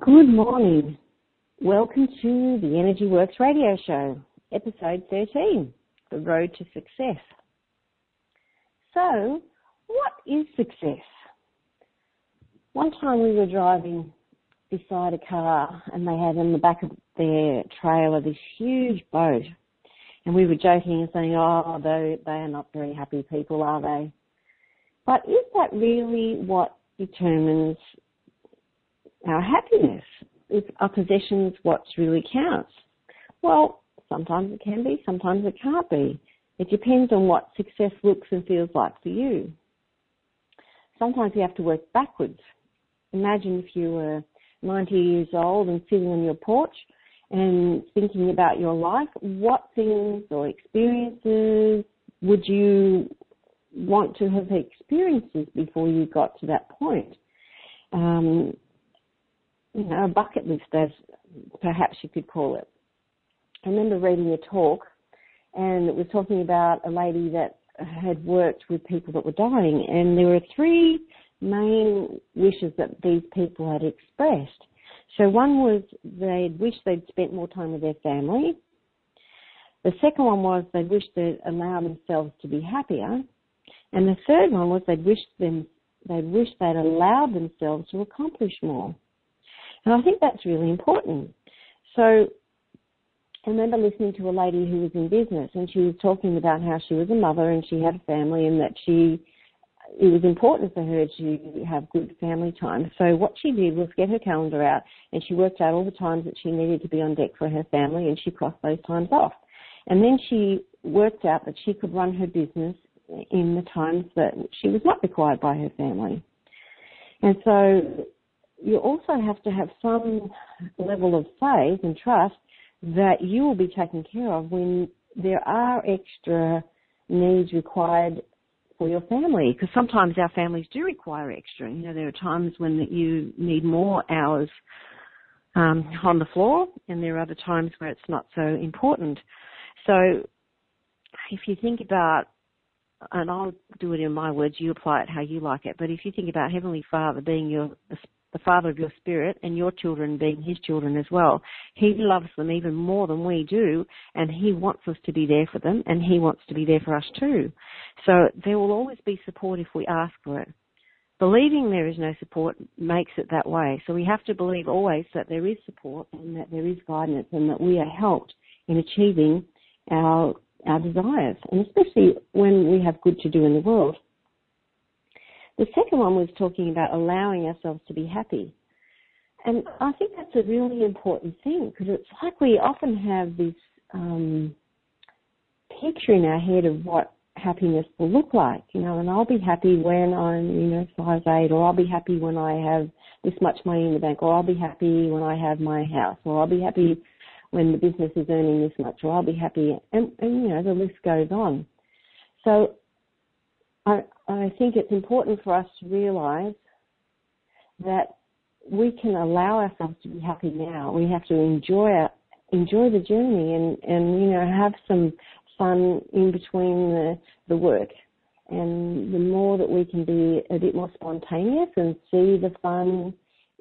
Good morning. Welcome to the Energy Works radio show, episode 13, The Road to Success. So, what is success? One time we were driving beside a car and they had in the back of their trailer this huge boat. And we were joking and saying, oh, they, they are not very happy people, are they? But is that really what determines our happiness? Is our possessions what really counts? Well, sometimes it can be, sometimes it can't be. It depends on what success looks and feels like for you. Sometimes you have to work backwards. Imagine if you were 90 years old and sitting on your porch and thinking about your life, what things or experiences would you want to have experienced before you got to that point? Um, you know, a bucket list, as perhaps you could call it. I remember reading a talk, and it was talking about a lady that had worked with people that were dying, and there were three main wishes that these people had expressed. So one was they'd wish they'd spent more time with their family. The second one was they wished they'd allow themselves to be happier. And the third one was they'd wish them they'd wish they'd allowed themselves to accomplish more. And I think that's really important. So I remember listening to a lady who was in business and she was talking about how she was a mother and she had a family and that she it was important for her to have good family time. So what she did was get her calendar out and she worked out all the times that she needed to be on deck for her family and she crossed those times off. And then she worked out that she could run her business in the times that she was not required by her family. And so you also have to have some level of faith and trust that you will be taken care of when there are extra needs required for your family because sometimes our families do require extra. You know, there are times when you need more hours um, on the floor, and there are other times where it's not so important. So, if you think about, and I'll do it in my words, you apply it how you like it. But if you think about Heavenly Father being your the Father of your spirit and your children being His children as well. He loves them even more than we do and He wants us to be there for them and He wants to be there for us too. So there will always be support if we ask for it. Believing there is no support makes it that way. So we have to believe always that there is support and that there is guidance and that we are helped in achieving our our desires, and especially when we have good to do in the world. The second one was talking about allowing ourselves to be happy. And I think that's a really important thing because it's like we often have this um, picture in our head of what happiness will look like, you know, and I'll be happy when I'm, you know, size eight, or I'll be happy when I have this much money in the bank, or I'll be happy when I have my house, or I'll be happy when the business is earning this much, or I'll be happy, and, and you know, the list goes on. So I, I think it's important for us to realize that we can allow ourselves to be happy now. We have to enjoy our, enjoy the journey and, and, you know, have some fun in between the, the work. And the more that we can be a bit more spontaneous and see the fun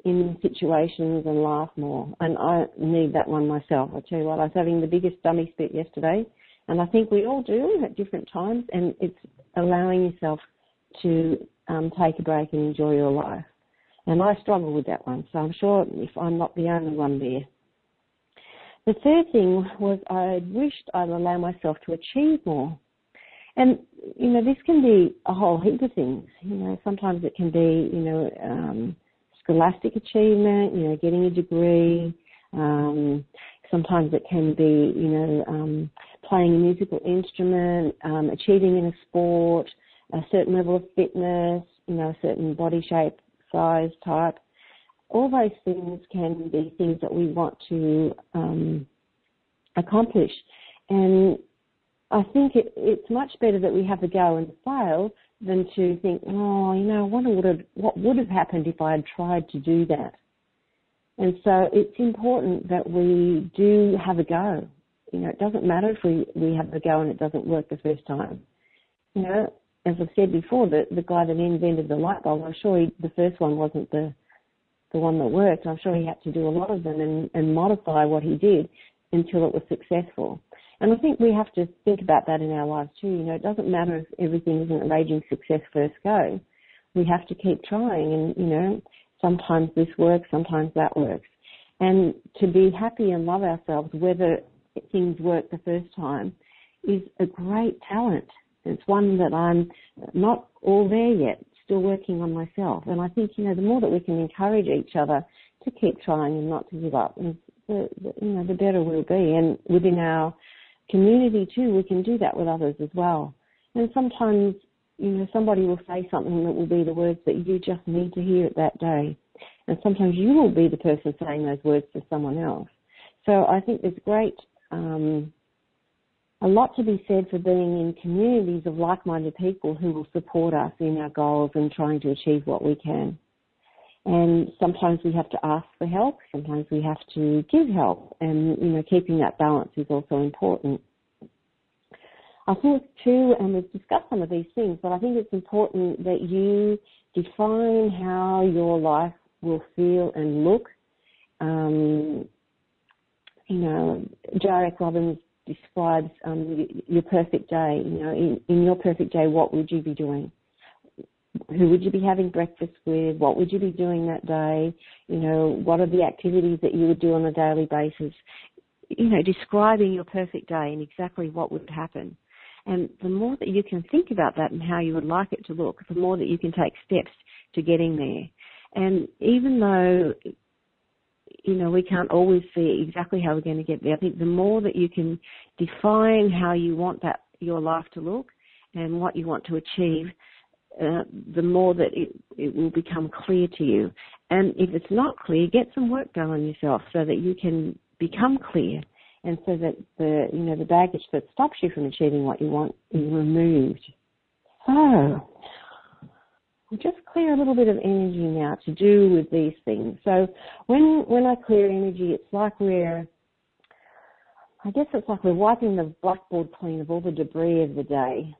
in situations and laugh more. And I need that one myself. I tell you what, I was having the biggest dummy spit yesterday. And I think we all do at different times. And it's allowing yourself to um, take a break and enjoy your life. And I struggle with that one, so I'm sure if I'm not the only one there. The third thing was I wished I'd allow myself to achieve more. And, you know, this can be a whole heap of things. You know, sometimes it can be, you know, um, scholastic achievement, you know, getting a degree. Um, sometimes it can be, you know, um, playing a musical instrument, um, achieving in a sport, a certain level of fitness, you know, a certain body shape, size, type. All those things can be things that we want to um, accomplish. And I think it, it's much better that we have a go and fail than to think, oh, you know, I wonder what, what would have happened if I had tried to do that. And so it's important that we do have a go. You know, it doesn't matter if we, we have a go and it doesn't work the first time. You know, as I've said before, the, the guy that invented the light bulb, I'm sure he, the first one wasn't the the one that worked. I'm sure he had to do a lot of them and, and modify what he did until it was successful. And I think we have to think about that in our lives too. You know, it doesn't matter if everything isn't a raging success first go. We have to keep trying and, you know, sometimes this works, sometimes that works. And to be happy and love ourselves, whether things work the first time, is a great talent. It's one that I'm not all there yet, still working on myself. And I think, you know, the more that we can encourage each other to keep trying and not to give up, the, the, you know, the better we'll be. And within our community too, we can do that with others as well. And sometimes, you know, somebody will say something that will be the words that you just need to hear it that day. And sometimes you will be the person saying those words to someone else. So I think there's great, um, a lot to be said for being in communities of like-minded people who will support us in our goals and trying to achieve what we can. And sometimes we have to ask for help, sometimes we have to give help, and you know, keeping that balance is also important. I think too, and we've discussed some of these things, but I think it's important that you define how your life will feel and look. Um, you know, Jairek Robbins describes um, your perfect day. You know, in, in your perfect day, what would you be doing? Who would you be having breakfast with? What would you be doing that day? You know, what are the activities that you would do on a daily basis? You know, describing your perfect day and exactly what would happen. And the more that you can think about that and how you would like it to look, the more that you can take steps to getting there. And even though, you know, we can't always see exactly how we're going to get there, I think the more that you can define how you want that, your life to look and what you want to achieve, uh, the more that it, it will become clear to you. And if it's not clear, get some work done on yourself so that you can become clear and so that the, you know, the baggage that stops you from achieving what you want is removed. So, just clear a little bit of energy now to do with these things. So when when I clear energy, it's like we're I guess it's like we're wiping the blackboard clean of all the debris of the day,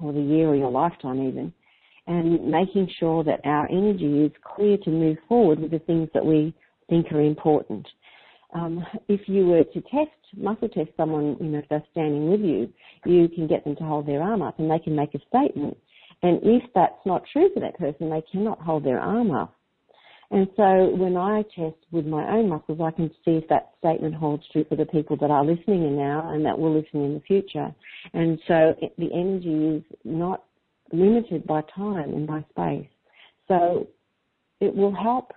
or the year, or your lifetime even, and making sure that our energy is clear to move forward with the things that we think are important. Um, if you were to test, muscle test someone, you know, if they're standing with you, you can get them to hold their arm up and they can make a statement and if that's not true for that person, they cannot hold their arm up. And so when I test with my own muscles, I can see if that statement holds true for the people that are listening in now and that will listen in the future. And so the energy is not limited by time and by space. So it will help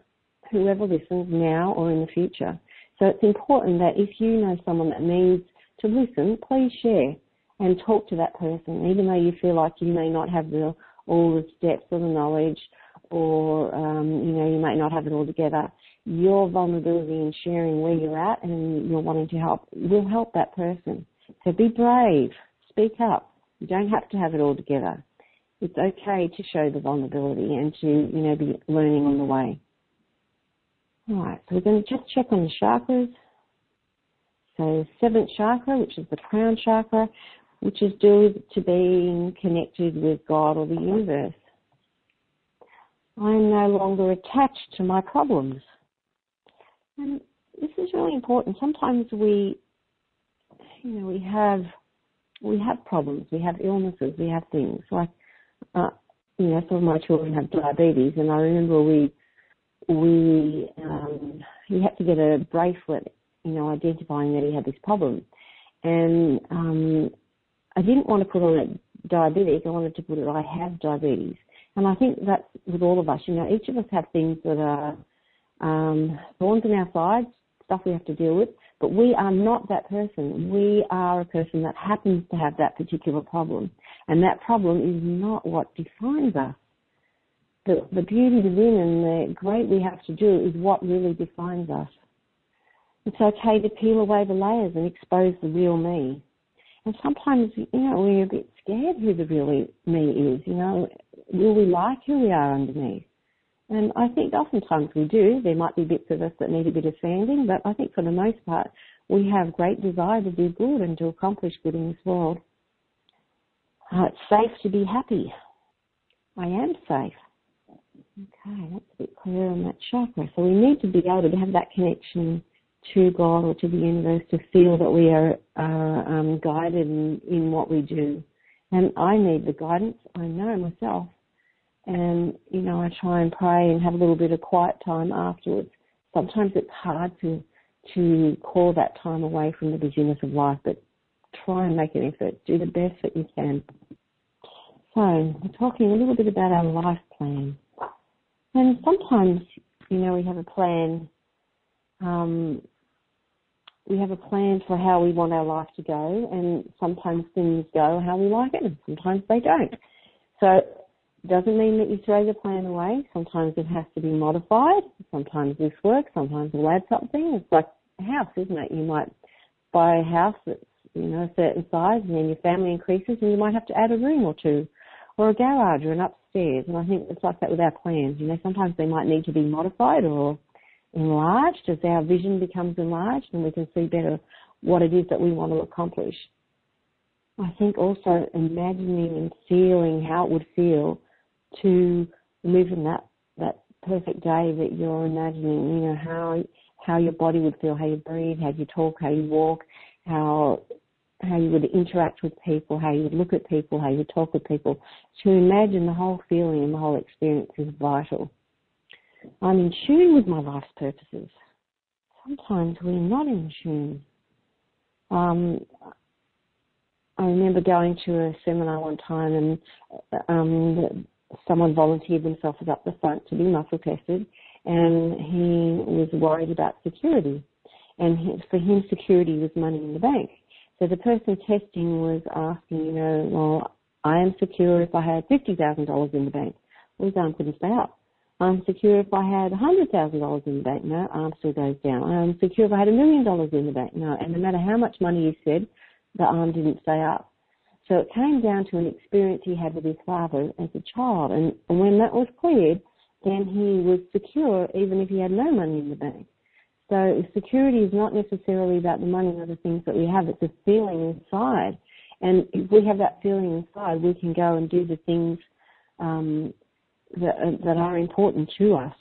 whoever listens now or in the future. So it's important that if you know someone that needs to listen, please share and talk to that person, even though you feel like you may not have the, all the steps or the knowledge, or um, you know you might not have it all together. Your vulnerability in sharing where you're at and you're wanting to help will help that person. So be brave, speak up. You don't have to have it all together. It's okay to show the vulnerability and to you know be learning on the way. All right, so we're going to just check on the chakras. So seventh chakra, which is the crown chakra, which is due to being connected with God or the universe. I am no longer attached to my problems. And this is really important. Sometimes we, you know, we have, we have problems, we have illnesses, we have things like, uh, you know, some of my children have diabetes, and I remember we, we, um, he had to get a bracelet, you know, identifying that he had this problem, and um, I didn't want to put on it diabetic. I wanted to put it I have diabetes. And I think that's with all of us. You know, each of us have things that are um, thorns in our sides, stuff we have to deal with. But we are not that person. We are a person that happens to have that particular problem. And that problem is not what defines us. The, the beauty within and the great we have to do is what really defines us. It's okay to peel away the layers and expose the real me. And sometimes, you know, we're a bit scared who the really me is. You know, will we like who we are underneath? And I think oftentimes we do. There might be bits of us that need a bit of sanding, but I think for the most part, we have great desire to do good and to accomplish good in this world. Uh, it's safe to be happy. I am safe. Okay, that's a bit clearer on that chakra. So we need to be able to have that connection to God or to the universe to feel that we are, um, guided in, in what we do. And I need the guidance. I know myself. And, you know, I try and pray and have a little bit of quiet time afterwards. Sometimes it's hard to, to call that time away from the busyness of life, but try and make an effort. Do the best that you can. So, we're talking a little bit about our life plan. And sometimes, you know, we have a plan um, we have a plan for how we want our life to go, and sometimes things go how we like it, and sometimes they don't. So it doesn't mean that you throw the plan away. Sometimes it has to be modified. Sometimes this works. Sometimes we'll add something. It's like a house, isn't it? You might buy a house that's you know a certain size, and then your family increases, and you might have to add a room or two, or a garage, or an upstairs. And I think it's like that with our plans. You know, sometimes they might need to be modified or enlarged as our vision becomes enlarged and we can see better what it is that we want to accomplish. I think also imagining and feeling how it would feel to live in that, that perfect day that you're imagining, you know, how, how your body would feel, how you breathe, how you talk, how you walk, how, how you would interact with people, how you would look at people, how you would talk with people. To imagine the whole feeling and the whole experience is vital. I'm in tune with my life's purposes. Sometimes we're not in tune. Um, I remember going to a seminar one time and um, someone volunteered themselves up the front to be muscle tested and he was worried about security. And he, for him, security was money in the bank. So the person testing was asking, you know, well, I am secure if I had $50,000 in the bank. Well, his arm couldn't stay up. I'm secure if I had $100,000 in the bank. No, arm still goes down. I'm secure if I had a million dollars in the bank. No, and no matter how much money you said, the arm didn't stay up. So it came down to an experience he had with his father as a child. And, and when that was cleared, then he was secure even if he had no money in the bank. So security is not necessarily about the money and other things that we have. It's a feeling inside. And if we have that feeling inside, we can go and do the things um, that, that are important to us.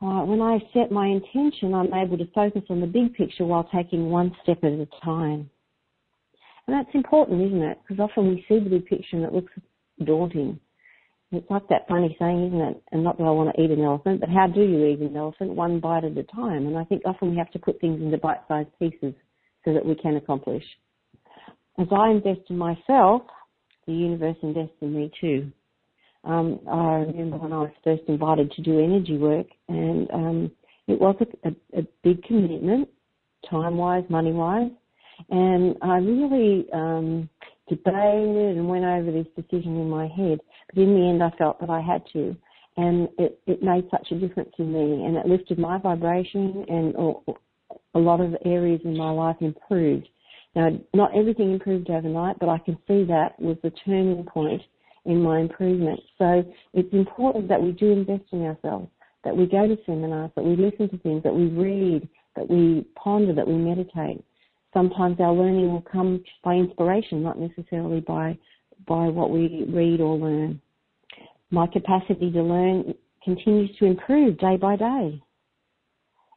Uh, when I set my intention, I'm able to focus on the big picture while taking one step at a time. And that's important, isn't it? Because often we see the big picture and it looks daunting. It's like that funny saying, isn't it? And not that I want to eat an elephant, but how do you eat an elephant? One bite at a time. And I think often we have to put things into bite-sized pieces so that we can accomplish. As I invest in myself, the universe invests in me too. Um, I remember when I was first invited to do energy work, and um, it was a, a, a big commitment, time-wise, money-wise, and I really um, debated and went over this decision in my head. But in the end, I felt that I had to, and it, it made such a difference in me, and it lifted my vibration, and a lot of areas in my life improved. Now, not everything improved overnight, but I can see that was the turning point in my improvement. So it's important that we do invest in ourselves, that we go to seminars, that we listen to things, that we read, that we ponder, that we meditate. Sometimes our learning will come by inspiration, not necessarily by by what we read or learn. My capacity to learn continues to improve day by day.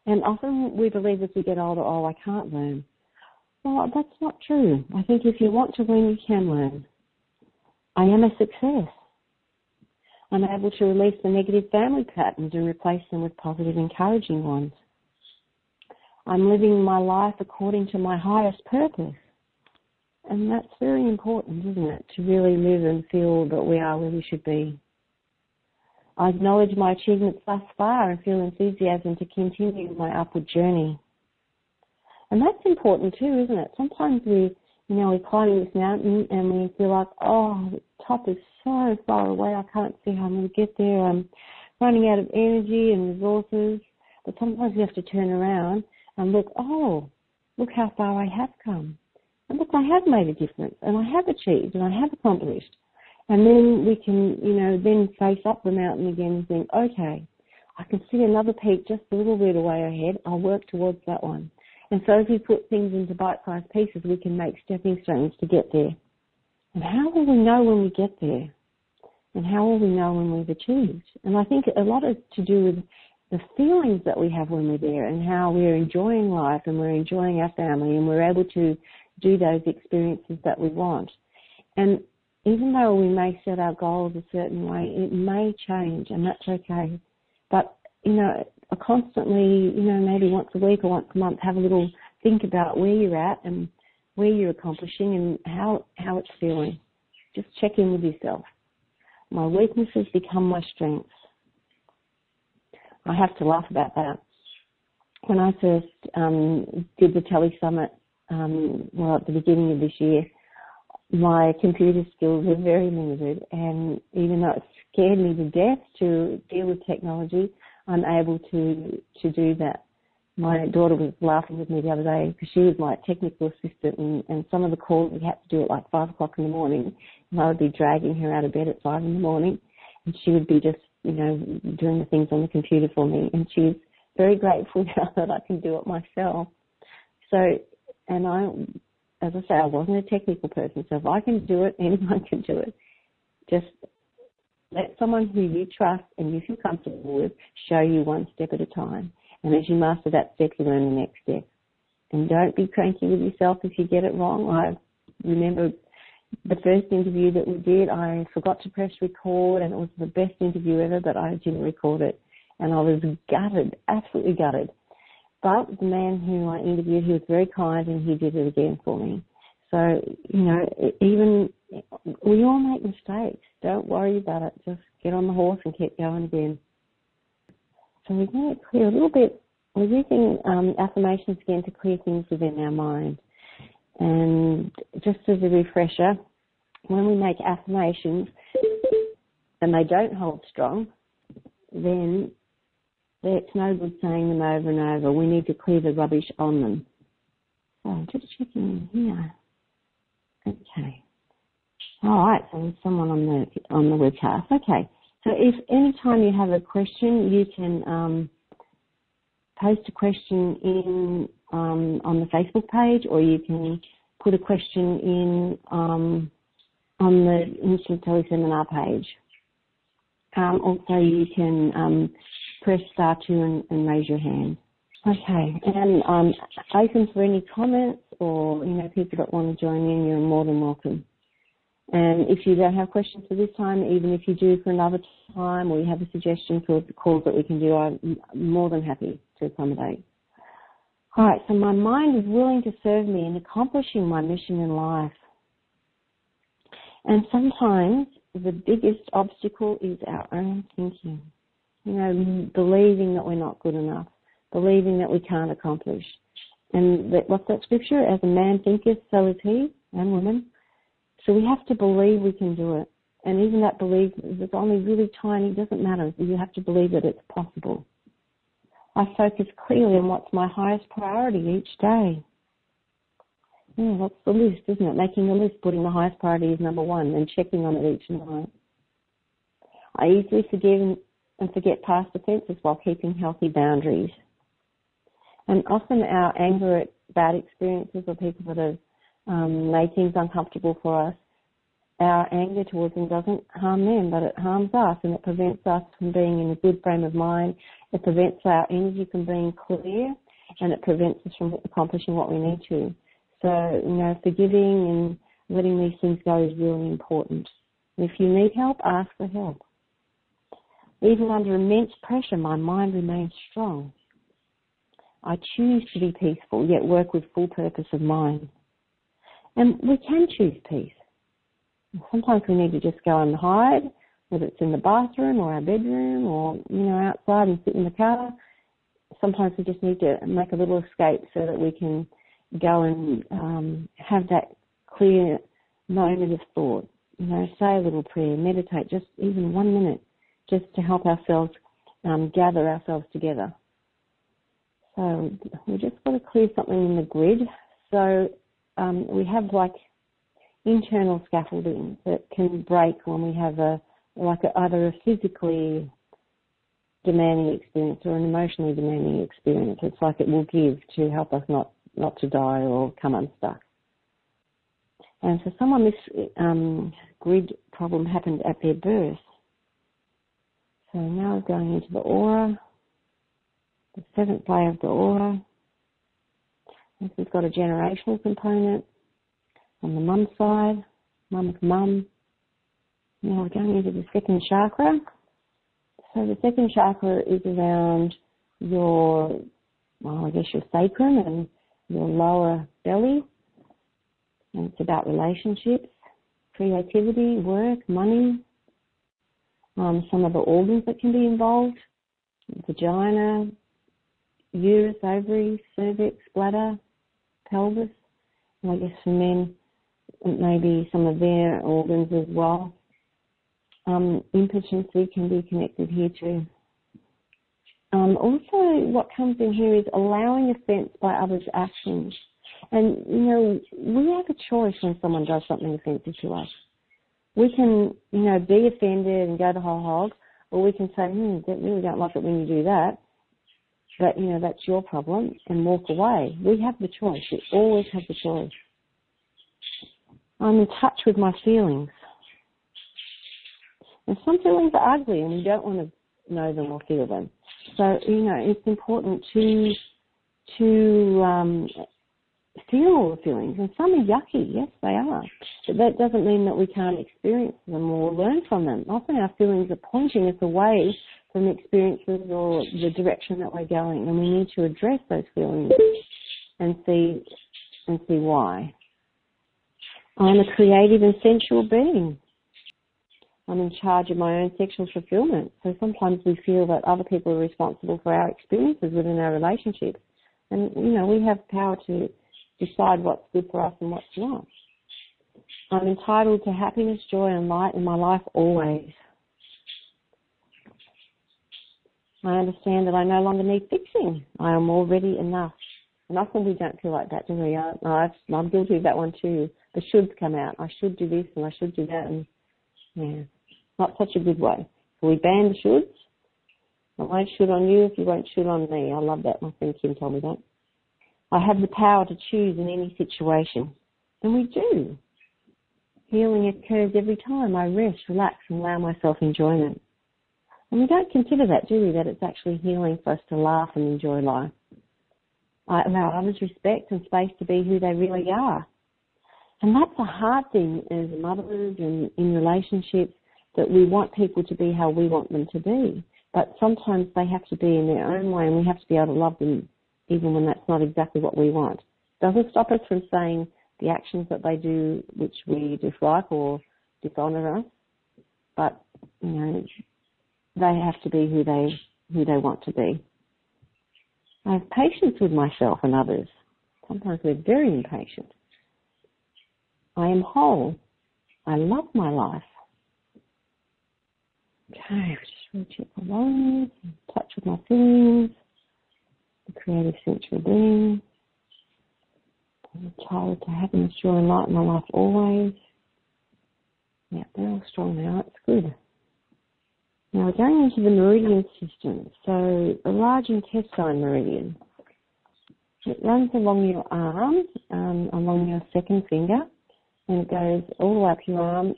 And often we believe as we get older, oh, I can't learn. Well, that's not true. I think if you want to learn, you can learn. I am a success. I'm able to release the negative family patterns and replace them with positive, encouraging ones. I'm living my life according to my highest purpose. And that's very important, isn't it? To really live and feel that we are where we should be. I acknowledge my achievements thus far and feel enthusiasm to continue my upward journey. And that's important too, isn't it? Sometimes we you know, we're climbing this mountain and we feel like, oh, the top is so far away, I can't see how I'm going to get there. I'm running out of energy and resources. But sometimes we have to turn around and look, oh, look how far I have come. And look, I have made a difference and I have achieved and I have accomplished. And then we can, you know, then face up the mountain again and think, okay, I can see another peak just a little bit away ahead. I'll work towards that one. And so if we put things into bite-sized pieces, we can make stepping stones to get there. And how will we know when we get there? And how will we know when we've achieved? And I think a lot is to do with the feelings that we have when we're there and how we're enjoying life and we're enjoying our family and we're able to do those experiences that we want. And even though we may set our goals a certain way, it may change and that's okay. But, you know, constantly, you know, maybe once a week or once a month, have a little think about where you're at and where you're accomplishing and how, how it's feeling. Just check in with yourself. My weaknesses become my strengths. I have to laugh about that. When I first um, did the Tele Summit, um, well, at the beginning of this year, my computer skills were very limited, and even though it scared me to death to deal with technology, I'm able to to do that. My daughter was laughing with me the other day because she was my technical assistant, and, and some of the calls we had to do at like five o'clock in the morning, and I would be dragging her out of bed at five in the morning, and she would be just you know doing the things on the computer for me, and she's very grateful now that I can do it myself. So, and I as I say, I wasn't a technical person, so if I can do it, anyone can do it. Just let someone who you trust and you feel comfortable with show you one step at a time. And as you master that step, you learn the next step. And don't be cranky with yourself if you get it wrong. I remember the first interview that we did, I forgot to press record and it was the best interview ever, but I didn't record it. And I was gutted, absolutely gutted. But the man who I interviewed, he was very kind and he did it again for me. So, you know, even we all make mistakes. Don't worry about it. Just get on the horse and keep going again. So we're going to clear a little bit. We're using um, affirmations again to clear things within our mind. And just as a refresher, when we make affirmations and they don't hold strong, then it's no good saying them over and over. We need to clear the rubbish on them. So just checking in here. Okay. All right. So there's someone on the on the webcast. Okay. So if any time you have a question, you can um, post a question in um, on the Facebook page, or you can put a question in um, on the Instant Teleseminar page. Um, also, you can um, press star two and, and, raise your hand. Okay, and um, open for any comments or you know people that want to join in. You're more than welcome. And if you don't have questions for this time, even if you do for another time, or you have a suggestion for calls that we can do, I'm more than happy to accommodate. All right, so my mind is willing to serve me in accomplishing my mission in life. And sometimes the biggest obstacle is our own thinking. You know, believing that we're not good enough, believing that we can't accomplish. And what's that scripture? As a man thinketh, so is he and woman. So we have to believe we can do it. And even that belief is only really tiny, doesn't matter. You have to believe that it's possible. I focus clearly on what's my highest priority each day. Yeah, that's the list, isn't it? Making a list, putting the highest priority as number one and checking on it each night. I easily forgive and forget past offences while keeping healthy boundaries. And often our anger at bad experiences or people that have um, made things uncomfortable for us, our anger towards them doesn't harm them, but it harms us and it prevents us from being in a good frame of mind. It prevents our energy from being clear and it prevents us from accomplishing what we need to. So, you know, forgiving and letting these things go is really important. If you need help, ask for help. Even under immense pressure, my mind remains strong. I choose to be peaceful, yet work with full purpose of mind. And we can choose peace. Sometimes we need to just go and hide, whether it's in the bathroom or our bedroom or, you know, outside and sit in the car. Sometimes we just need to make a little escape so that we can go and um, have that clear moment of thought. You know, say a little prayer, meditate, just even one minute, just to help ourselves um, gather ourselves together. So we just got to clear something in the grid. So um, we have like internal scaffolding that can break when we have a like a, either a physically demanding experience or an emotionally demanding experience. It's like it will give to help us not not to die or come unstuck. And for someone, this um, grid problem happened at their birth. So now we're going into the aura, the seventh layer of the aura. This has got a generational component on the mum side, mum's mum. Now we're going into the second chakra. So the second chakra is around your, well, I guess your sacrum and your lower belly. And it's about relationships, creativity, work, money, um, some of the organs that can be involved, vagina, uterus, ovaries, cervix, bladder, pelvis. And I guess for men, maybe some of their organs as well. Um, impotency can be connected here too. Um, also, what comes in here is allowing offence by others' actions. And, you know, we have a choice when someone does something offensive to us. We can, you know, be offended and go the whole hog, or we can say, hmm, really don't like it when you do that. But, you know, that's your problem and walk away. We have the choice. We always have the choice. I'm in touch with my feelings. And some feelings are ugly and we don't want to know them or feel them. So, you know, it's important to, to, um, feel all the feelings. And some are yucky, yes they are. But that doesn't mean that we can't experience them or learn from them. Often our feelings are pointing us away from experiences or the direction that we're going and we need to address those feelings and see and see why. I'm a creative and sensual being. I'm in charge of my own sexual fulfillment. So sometimes we feel that other people are responsible for our experiences within our relationships. And, you know, we have power to decide what's good for us and what's not. I'm entitled to happiness, joy, and light in my life always. I understand that I no longer need fixing. I am already enough. And often we don't feel like that, do we? I, I'm guilty of that one too. The shoulds come out. I should do this and I should do that, and yeah, not such a good way. So we ban the shoulds. I won't shoot on you if you won't shoot on me. I love that. My friend Kim told me that. I have the power to choose in any situation. And we do. Healing occurs every time I rest, relax, and allow myself enjoyment. And we don't consider that, do we, that it's actually healing for us to laugh and enjoy life. I allow others respect and space to be who they really are. And that's a hard thing as mothers and in relationships that we want people to be how we want them to be. But sometimes they have to be in their own way and we have to be able to love them even when that's not exactly what we want. Doesn't stop us from saying the actions that they do which we dislike or dishonour us, but you know, they have to be who they who they want to be. I have patience with myself and others. Sometimes we're very impatient. I am whole. I love my life. Okay, just reach it along, touch with my feelings, the creative sensual being. I'm a child to happiness, joy and light in my life always. Yeah, they're all strong now, it's good. We're going into the meridian system. So the large intestine meridian. It runs along your arm, um, along your second finger, and it goes all the way up your arm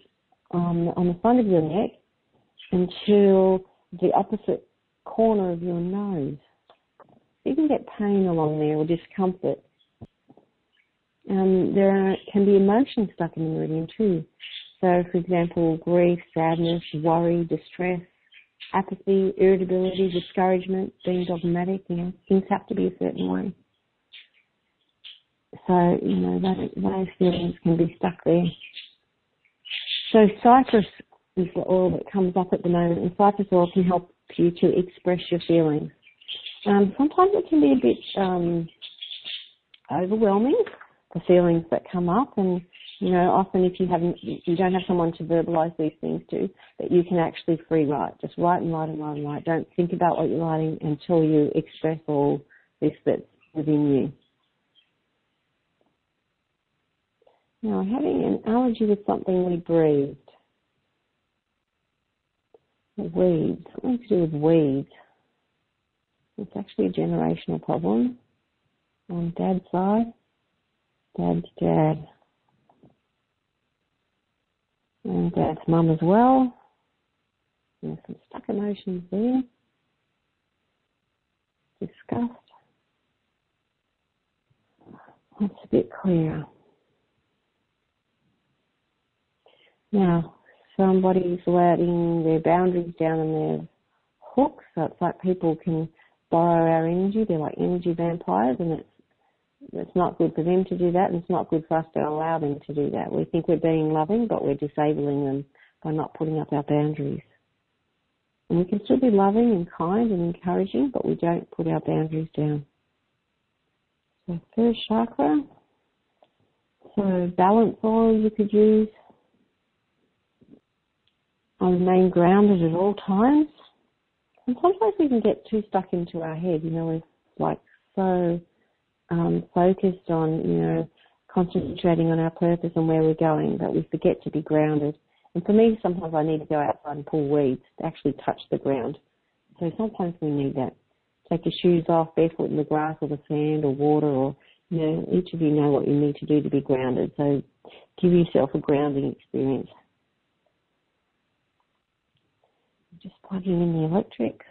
um, on the front of your neck until the opposite corner of your nose. You can get pain along there or discomfort. Um, there are, can be emotions stuck in the meridian too. So, for example, grief, sadness, worry, distress, apathy, irritability, discouragement, being dogmatic, you know, things have to be a certain way. So, you know, those, those feelings can be stuck there. So cypress is the oil that comes up at the moment, and cypress oil can help you to express your feelings. Um, sometimes it can be a bit um, overwhelming, the feelings that come up, and you know, often if you haven't, you don't have someone to verbalise these things to, that you can actually free write. Just write and write and write and write. Don't think about what you're writing until you express all this that's within you. Now, having an allergy with something we breathed. Weeds, something to do with weeds. It's actually a generational problem on dad's side. Dad's dad. And uh, Dad's mum as well. There's some stuck emotions there. Disgust. That's a bit clearer. Now, somebody's letting their boundaries down and their hooks, so it's like people can borrow our energy. They're like energy vampires, and it's it's not good for them to do that, and it's not good for us to allow them to do that. We think we're being loving, but we're disabling them by not putting up our boundaries. And we can still be loving and kind and encouraging, but we don't put our boundaries down. So first chakra. So balance oil you could use. I remain grounded at all times. And sometimes we can get too stuck into our head, you know, we're like so um, focused on, you know, concentrating on our purpose and where we're going that we forget to be grounded. And for me, sometimes I need to go outside and pull weeds to actually touch the ground. So sometimes we need that. Take your shoes off, barefoot in the grass or the sand or water or, you know, each of you know what you need to do to be grounded. So give yourself a grounding experience. Just plugging in the electrics.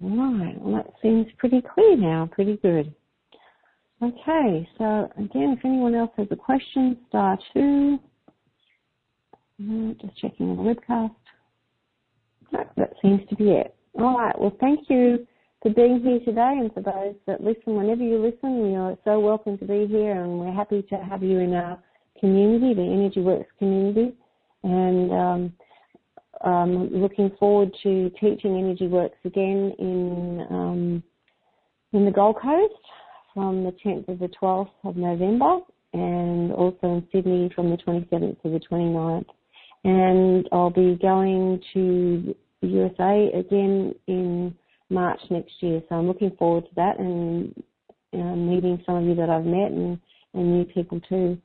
Right, well that seems pretty clear now, pretty good. Okay, so again, if anyone else has a question, star two. Just checking the webcast. that seems to be it. All right, well thank you for being here today and for those that listen, whenever you listen, you're so welcome to be here and we're happy to have you in our community, the Energy Works community. And um, um, looking forward to teaching Energy Works again in um, in the Gold Coast from the 10th to the 12th of November, and also in Sydney from the 27th to the 29th. And I'll be going to the USA again in March next year. So I'm looking forward to that and uh, meeting some of you that I've met and, and new people too.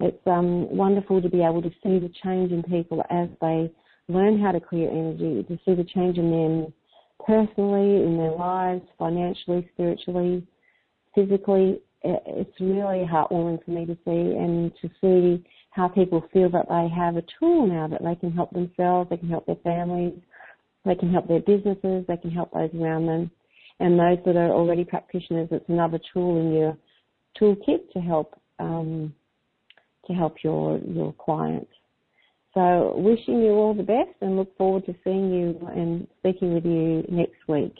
It's um, wonderful to be able to see the change in people as they learn how to clear energy, to see the change in them personally, in their lives, financially, spiritually, physically. It's really heartwarming for me to see and to see how people feel that they have a tool now that they can help themselves, they can help their families, they can help their businesses, they can help those around them. And those that are already practitioners, it's another tool in your toolkit to help um, to help your your clients. So wishing you all the best and look forward to seeing you and speaking with you next week.